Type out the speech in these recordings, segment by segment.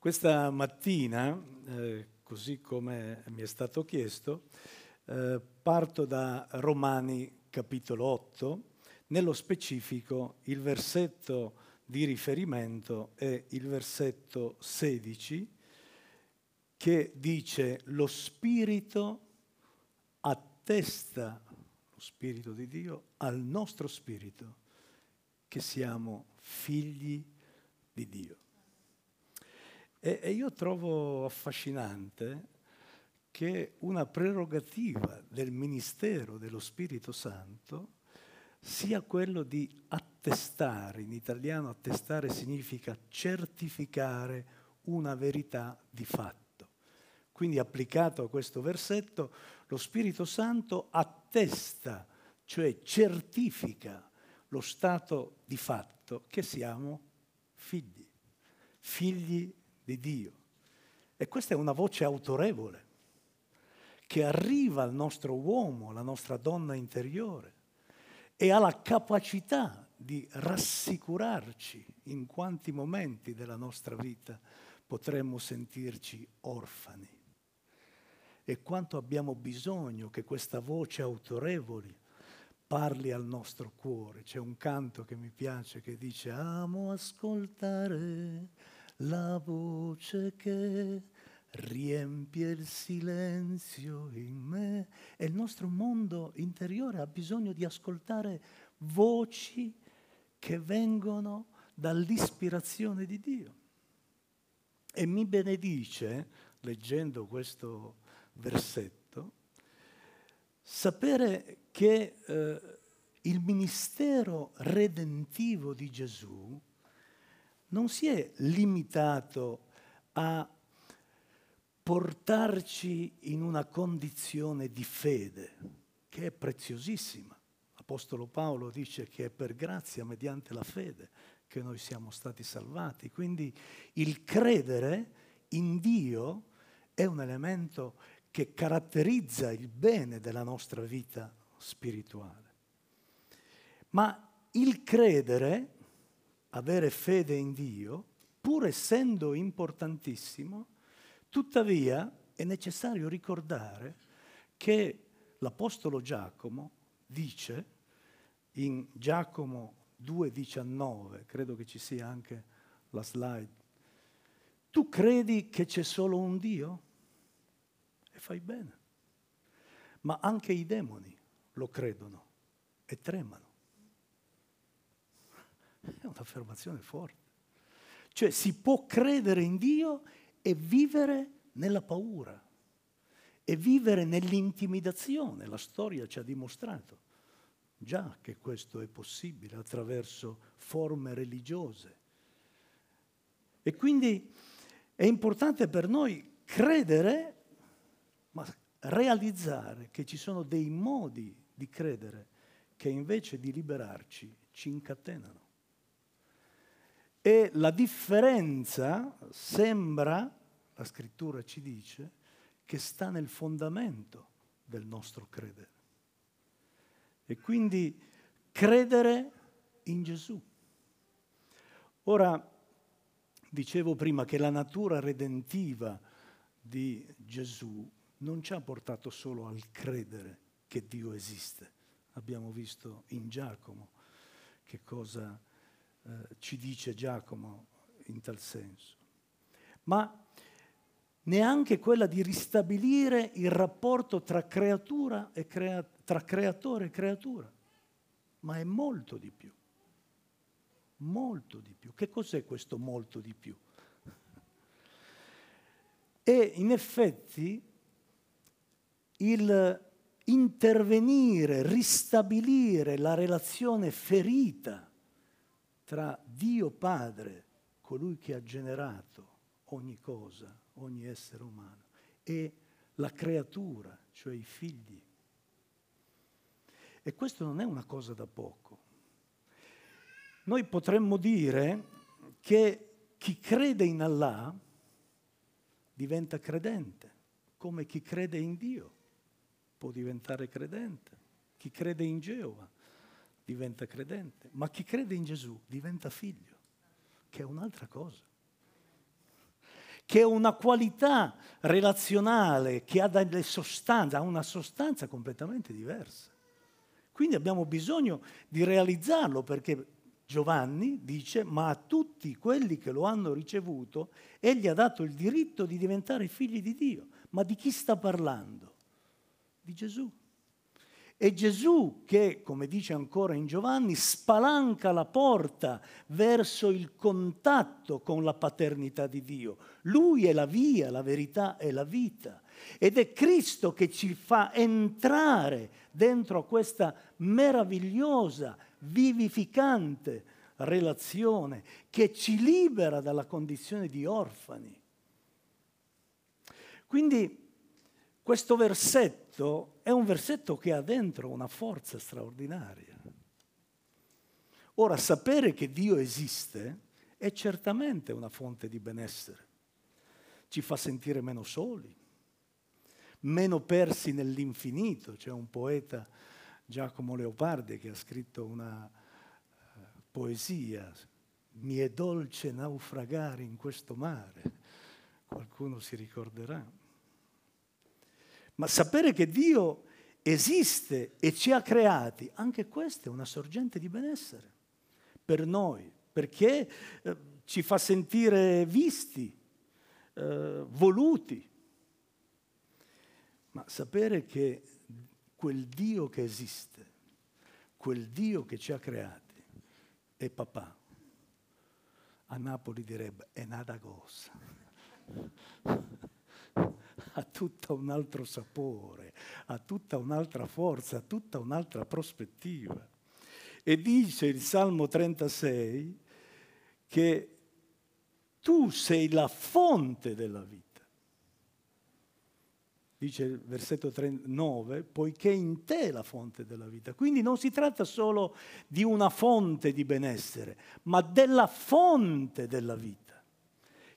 Questa mattina, eh, così come mi è stato chiesto, eh, parto da Romani capitolo 8, nello specifico il versetto di riferimento è il versetto 16 che dice lo Spirito attesta, lo Spirito di Dio, al nostro Spirito che siamo figli di Dio. E, e io trovo affascinante che una prerogativa del ministero dello Spirito Santo sia quello di attestare, in italiano attestare significa certificare una verità di fatto. Quindi applicato a questo versetto, lo Spirito Santo attesta, cioè certifica lo stato di fatto che siamo figli, figli di Dio. E questa è una voce autorevole che arriva al nostro uomo, alla nostra donna interiore e ha la capacità di rassicurarci in quanti momenti della nostra vita potremmo sentirci orfani. E quanto abbiamo bisogno che questa voce autorevole parli al nostro cuore. C'è un canto che mi piace che dice amo ascoltare la voce che riempie il silenzio in me. E il nostro mondo interiore ha bisogno di ascoltare voci che vengono dall'ispirazione di Dio. E mi benedice, leggendo questo versetto, sapere che eh, il ministero redentivo di Gesù non si è limitato a portarci in una condizione di fede, che è preziosissima. L'Apostolo Paolo dice che è per grazia, mediante la fede, che noi siamo stati salvati. Quindi il credere in Dio è un elemento che caratterizza il bene della nostra vita spirituale. Ma il credere, avere fede in Dio, pur essendo importantissimo, tuttavia è necessario ricordare che l'Apostolo Giacomo dice in Giacomo 2,19, credo che ci sia anche la slide, tu credi che c'è solo un Dio? E fai bene. Ma anche i demoni lo credono e tremano. È un'affermazione forte. Cioè si può credere in Dio e vivere nella paura e vivere nell'intimidazione. La storia ci ha dimostrato già che questo è possibile attraverso forme religiose. E quindi è importante per noi credere, ma realizzare che ci sono dei modi di credere che invece di liberarci ci incatenano. E la differenza sembra, la scrittura ci dice, che sta nel fondamento del nostro credere. E quindi credere in Gesù. Ora, Dicevo prima che la natura redentiva di Gesù non ci ha portato solo al credere che Dio esiste. Abbiamo visto in Giacomo che cosa eh, ci dice Giacomo in tal senso. Ma neanche quella di ristabilire il rapporto tra, creatura e crea- tra creatore e creatura, ma è molto di più molto di più. Che cos'è questo molto di più? E in effetti il intervenire, ristabilire la relazione ferita tra Dio Padre, colui che ha generato ogni cosa, ogni essere umano, e la creatura, cioè i figli. E questo non è una cosa da poco noi potremmo dire che chi crede in Allah diventa credente, come chi crede in Dio può diventare credente, chi crede in Geova diventa credente, ma chi crede in Gesù diventa figlio, che è un'altra cosa. che è una qualità relazionale, che ha delle sostanze, ha una sostanza completamente diversa. Quindi abbiamo bisogno di realizzarlo perché Giovanni dice, ma a tutti quelli che lo hanno ricevuto, egli ha dato il diritto di diventare figli di Dio. Ma di chi sta parlando? Di Gesù. È Gesù che, come dice ancora in Giovanni, spalanca la porta verso il contatto con la paternità di Dio. Lui è la via, la verità e la vita. Ed è Cristo che ci fa entrare dentro questa meravigliosa, vivificante relazione che ci libera dalla condizione di orfani. Quindi questo versetto è un versetto che ha dentro una forza straordinaria. Ora, sapere che Dio esiste è certamente una fonte di benessere. Ci fa sentire meno soli, meno persi nell'infinito. C'è un poeta, Giacomo Leopardi, che ha scritto una uh, poesia, Mi è dolce naufragare in questo mare. Qualcuno si ricorderà. Ma sapere che Dio esiste e ci ha creati, anche questa è una sorgente di benessere per noi, perché eh, ci fa sentire visti, eh, voluti. Ma sapere che quel Dio che esiste, quel Dio che ci ha creati, è papà. A Napoli direbbe è nata cosa ha tutta un altro sapore, ha tutta un'altra forza, ha tutta un'altra prospettiva. E dice il Salmo 36 che tu sei la fonte della vita. Dice il versetto 9, poiché in te è la fonte della vita. Quindi non si tratta solo di una fonte di benessere, ma della fonte della vita,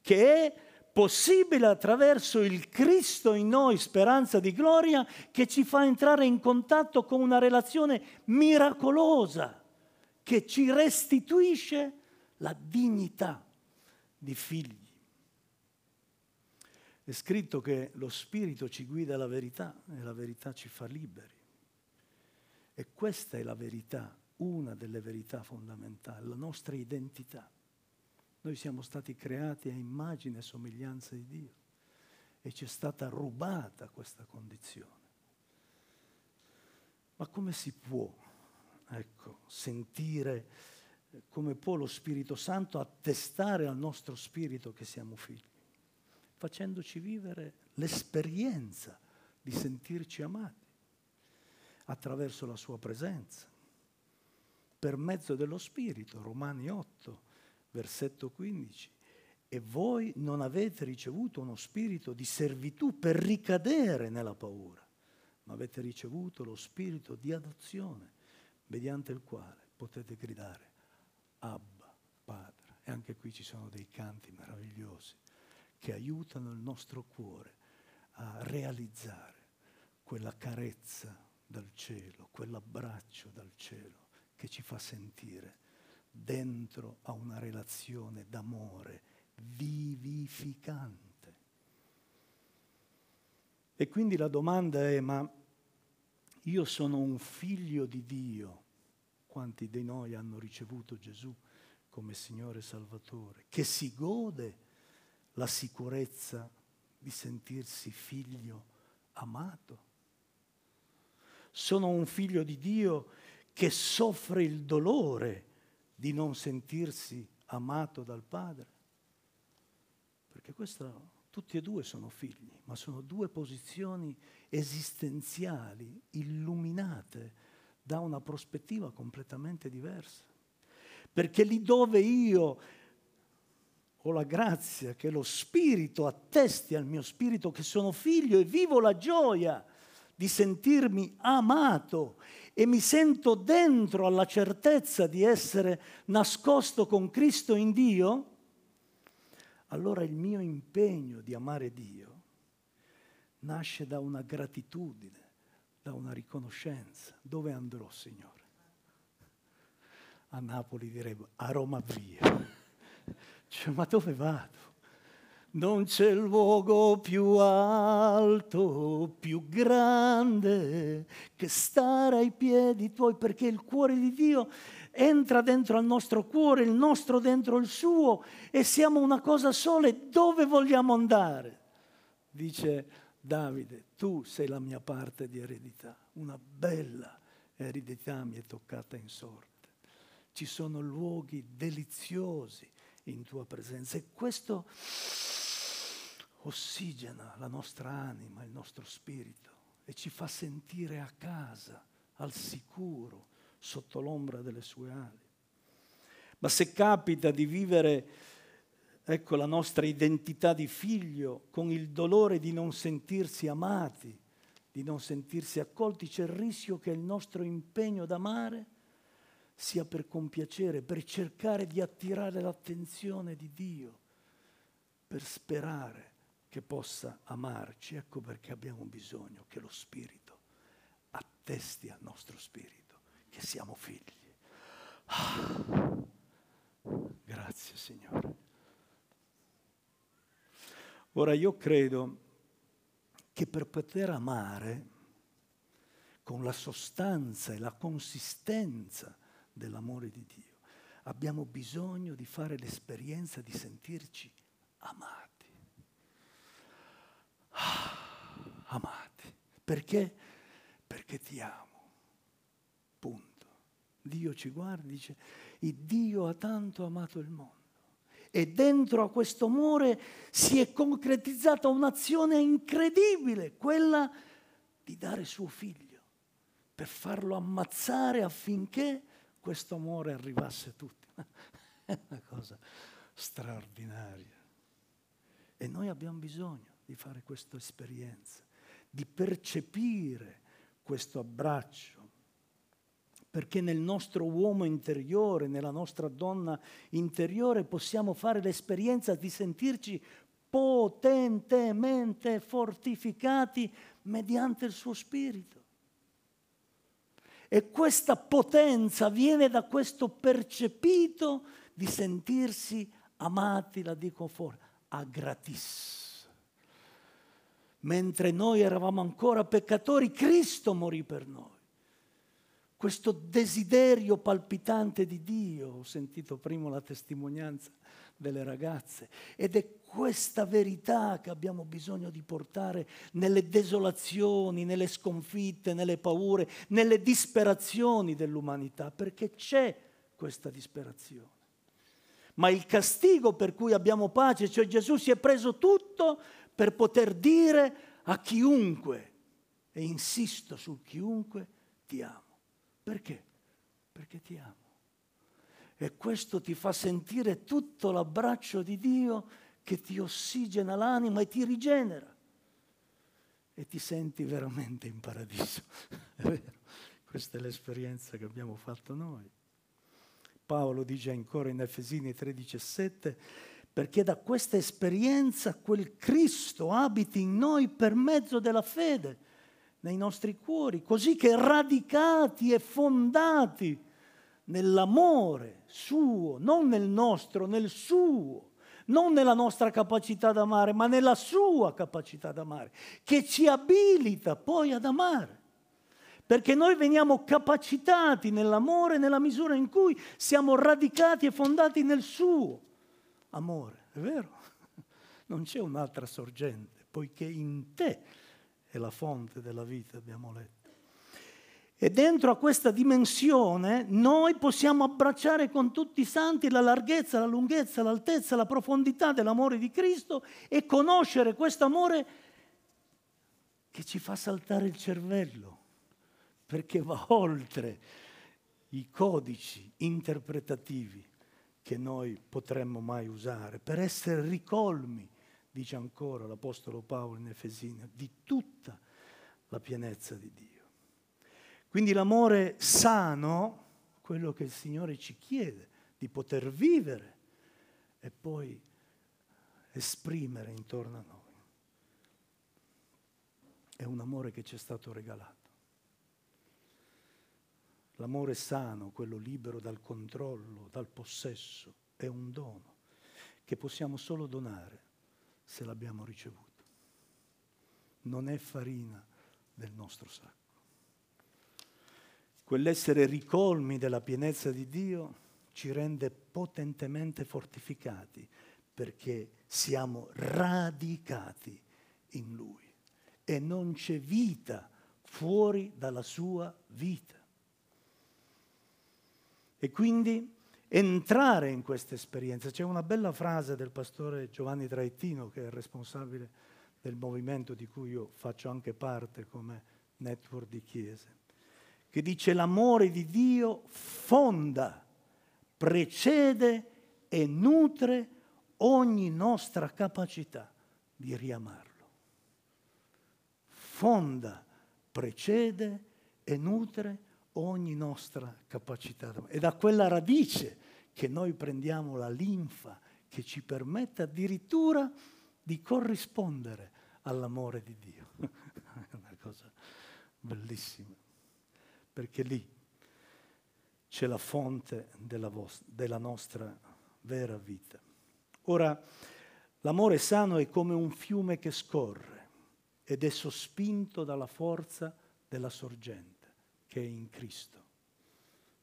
che è possibile attraverso il Cristo in noi, speranza di gloria, che ci fa entrare in contatto con una relazione miracolosa, che ci restituisce la dignità di figli. È scritto che lo Spirito ci guida alla verità e la verità ci fa liberi. E questa è la verità, una delle verità fondamentali, la nostra identità. Noi siamo stati creati a immagine e somiglianza di Dio e ci è stata rubata questa condizione. Ma come si può ecco, sentire, come può lo Spirito Santo attestare al nostro spirito che siamo figli? Facendoci vivere l'esperienza di sentirci amati attraverso la sua presenza, per mezzo dello Spirito, Romani 8, versetto 15. E voi non avete ricevuto uno spirito di servitù per ricadere nella paura, ma avete ricevuto lo spirito di adozione, mediante il quale potete gridare Abba, Padre. E anche qui ci sono dei canti meravigliosi che aiutano il nostro cuore a realizzare quella carezza dal cielo, quell'abbraccio dal cielo che ci fa sentire dentro a una relazione d'amore vivificante. E quindi la domanda è, ma io sono un figlio di Dio, quanti di noi hanno ricevuto Gesù come Signore Salvatore, che si gode la sicurezza di sentirsi figlio amato? Sono un figlio di Dio che soffre il dolore di non sentirsi amato dal padre. Perché questo, tutti e due sono figli, ma sono due posizioni esistenziali, illuminate da una prospettiva completamente diversa. Perché lì dove io ho la grazia che lo Spirito attesti al mio spirito che sono figlio e vivo la gioia di sentirmi amato e mi sento dentro alla certezza di essere nascosto con Cristo in Dio, allora il mio impegno di amare Dio nasce da una gratitudine, da una riconoscenza. Dove andrò, Signore? A Napoli direi a Roma via. Cioè, ma dove vado? Non c'è luogo più alto, più grande che stare ai piedi tuoi, perché il cuore di Dio entra dentro al nostro cuore, il nostro dentro il suo, e siamo una cosa sola. E dove vogliamo andare? Dice Davide, tu sei la mia parte di eredità, una bella eredità mi è toccata in sorte. Ci sono luoghi deliziosi in tua presenza e questo ossigena la nostra anima, il nostro spirito e ci fa sentire a casa, al sicuro, sotto l'ombra delle sue ali. Ma se capita di vivere ecco la nostra identità di figlio con il dolore di non sentirsi amati, di non sentirsi accolti, c'è il rischio che il nostro impegno d'amare sia per compiacere, per cercare di attirare l'attenzione di Dio, per sperare che possa amarci. Ecco perché abbiamo bisogno che lo Spirito attesti al nostro Spirito che siamo figli. Ah, grazie Signore. Ora io credo che per poter amare con la sostanza e la consistenza dell'amore di Dio abbiamo bisogno di fare l'esperienza di sentirci amati. amati. Perché? Perché ti amo. Punto. Dio ci guarda e dice, Dio ha tanto amato il mondo. E dentro a questo amore si è concretizzata un'azione incredibile, quella di dare suo figlio, per farlo ammazzare affinché questo amore arrivasse a tutti. È una cosa straordinaria. E noi abbiamo bisogno di fare questa esperienza, di percepire questo abbraccio, perché nel nostro uomo interiore, nella nostra donna interiore possiamo fare l'esperienza di sentirci potentemente fortificati mediante il suo spirito. E questa potenza viene da questo percepito di sentirsi amati, la dico fuori, a gratis mentre noi eravamo ancora peccatori, Cristo morì per noi. Questo desiderio palpitante di Dio, ho sentito prima la testimonianza delle ragazze, ed è questa verità che abbiamo bisogno di portare nelle desolazioni, nelle sconfitte, nelle paure, nelle disperazioni dell'umanità, perché c'è questa disperazione. Ma il castigo per cui abbiamo pace, cioè Gesù si è preso tutto per poter dire a chiunque, e insisto sul chiunque, ti amo. Perché? Perché ti amo. E questo ti fa sentire tutto l'abbraccio di Dio che ti ossigena l'anima e ti rigenera. E ti senti veramente in paradiso. È vero? Questa è l'esperienza che abbiamo fatto noi. Paolo dice ancora in Efesini 3:17 perché da questa esperienza quel Cristo abiti in noi per mezzo della fede nei nostri cuori, così che radicati e fondati nell'amore suo, non nel nostro, nel suo, non nella nostra capacità d'amare, ma nella sua capacità d'amare, che ci abilita poi ad amare. Perché noi veniamo capacitati nell'amore nella misura in cui siamo radicati e fondati nel suo amore, è vero? Non c'è un'altra sorgente, poiché in te è la fonte della vita, abbiamo letto. E dentro a questa dimensione noi possiamo abbracciare con tutti i santi la larghezza, la lunghezza, l'altezza, la profondità dell'amore di Cristo e conoscere questo amore che ci fa saltare il cervello, perché va oltre i codici interpretativi che noi potremmo mai usare, per essere ricolmi, dice ancora l'Apostolo Paolo in Efesina, di tutta la pienezza di Dio. Quindi l'amore sano, quello che il Signore ci chiede di poter vivere e poi esprimere intorno a noi, è un amore che ci è stato regalato. L'amore sano, quello libero dal controllo, dal possesso, è un dono che possiamo solo donare se l'abbiamo ricevuto. Non è farina del nostro sacco. Quell'essere ricolmi della pienezza di Dio ci rende potentemente fortificati perché siamo radicati in Lui e non c'è vita fuori dalla sua vita. E quindi entrare in questa esperienza. C'è una bella frase del pastore Giovanni Traettino, che è il responsabile del movimento di cui io faccio anche parte come network di chiese, che dice l'amore di Dio fonda, precede e nutre ogni nostra capacità di riamarlo. Fonda, precede e nutre ogni nostra capacità. È da quella radice che noi prendiamo la linfa che ci permette addirittura di corrispondere all'amore di Dio. È una cosa bellissima, perché lì c'è la fonte della, vostra, della nostra vera vita. Ora, l'amore sano è come un fiume che scorre ed è sospinto dalla forza della sorgente che è in Cristo,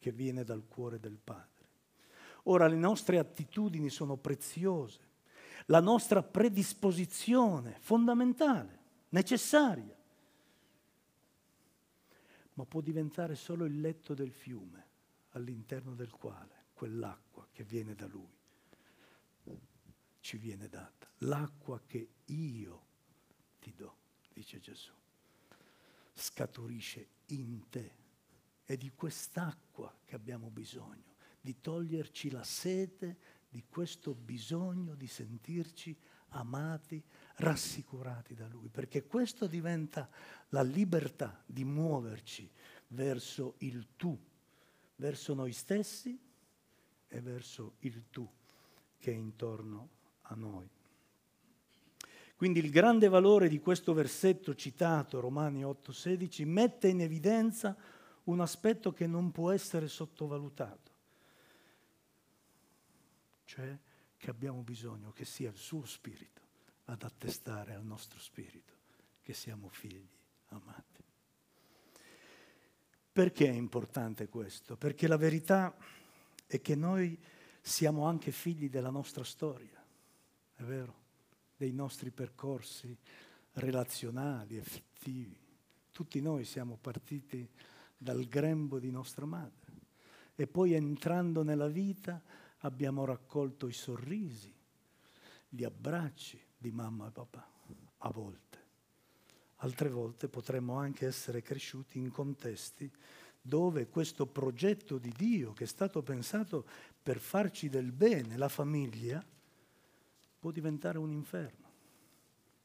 che viene dal cuore del Padre. Ora le nostre attitudini sono preziose, la nostra predisposizione fondamentale, necessaria, ma può diventare solo il letto del fiume all'interno del quale quell'acqua che viene da Lui ci viene data. L'acqua che io ti do, dice Gesù scaturisce in te. È di quest'acqua che abbiamo bisogno, di toglierci la sete di questo bisogno di sentirci amati, rassicurati da Lui, perché questo diventa la libertà di muoverci verso il tu, verso noi stessi e verso il tu che è intorno a noi. Quindi il grande valore di questo versetto citato, Romani 8:16, mette in evidenza un aspetto che non può essere sottovalutato, cioè che abbiamo bisogno che sia il suo spirito ad attestare al nostro spirito che siamo figli amati. Perché è importante questo? Perché la verità è che noi siamo anche figli della nostra storia, è vero? dei nostri percorsi relazionali, effettivi. Tutti noi siamo partiti dal grembo di nostra madre e poi entrando nella vita abbiamo raccolto i sorrisi, gli abbracci di mamma e papà, a volte. Altre volte potremmo anche essere cresciuti in contesti dove questo progetto di Dio, che è stato pensato per farci del bene, la famiglia, può diventare un inferno.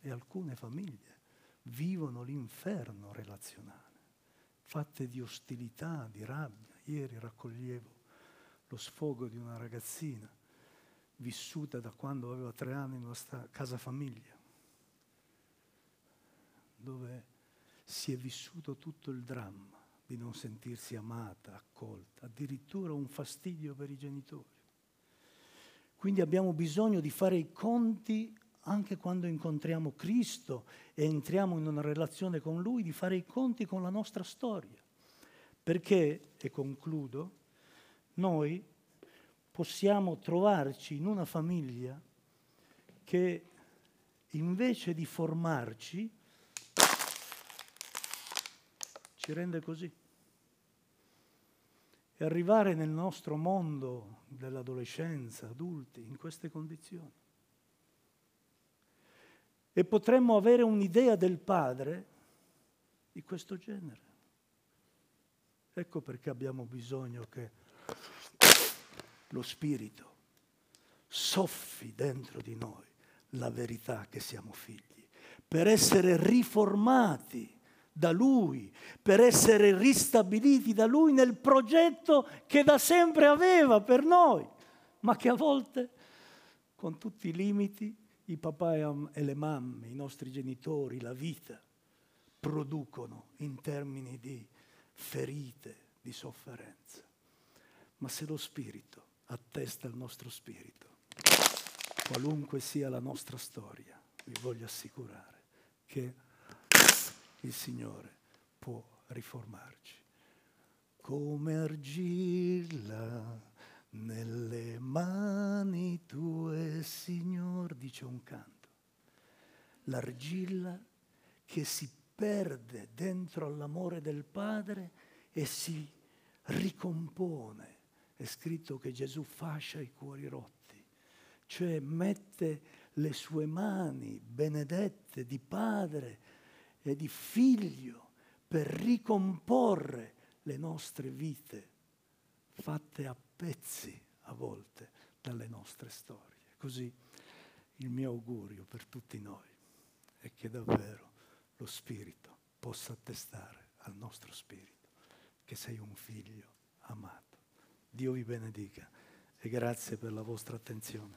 E alcune famiglie vivono l'inferno relazionale, fatte di ostilità, di rabbia. Ieri raccoglievo lo sfogo di una ragazzina vissuta da quando aveva tre anni in una casa famiglia, dove si è vissuto tutto il dramma di non sentirsi amata, accolta, addirittura un fastidio per i genitori. Quindi abbiamo bisogno di fare i conti anche quando incontriamo Cristo e entriamo in una relazione con Lui, di fare i conti con la nostra storia. Perché, e concludo, noi possiamo trovarci in una famiglia che invece di formarci ci rende così e arrivare nel nostro mondo dell'adolescenza, adulti, in queste condizioni. E potremmo avere un'idea del Padre di questo genere. Ecco perché abbiamo bisogno che lo Spirito soffi dentro di noi la verità che siamo figli, per essere riformati da Lui, per essere ristabiliti da Lui nel progetto che da sempre aveva per noi, ma che a volte, con tutti i limiti, i papà e le mamme, i nostri genitori, la vita, producono in termini di ferite, di sofferenza. Ma se lo Spirito attesta il nostro spirito, qualunque sia la nostra storia, vi voglio assicurare che il Signore può riformarci. Come argilla nelle mani tue, Signor, dice un canto. L'argilla che si perde dentro all'amore del Padre e si ricompone. È scritto che Gesù fascia i cuori rotti, cioè mette le sue mani benedette di padre e di figlio per ricomporre le nostre vite fatte a pezzi a volte dalle nostre storie. Così il mio augurio per tutti noi è che davvero lo Spirito possa attestare al nostro Spirito che sei un figlio amato. Dio vi benedica e grazie per la vostra attenzione.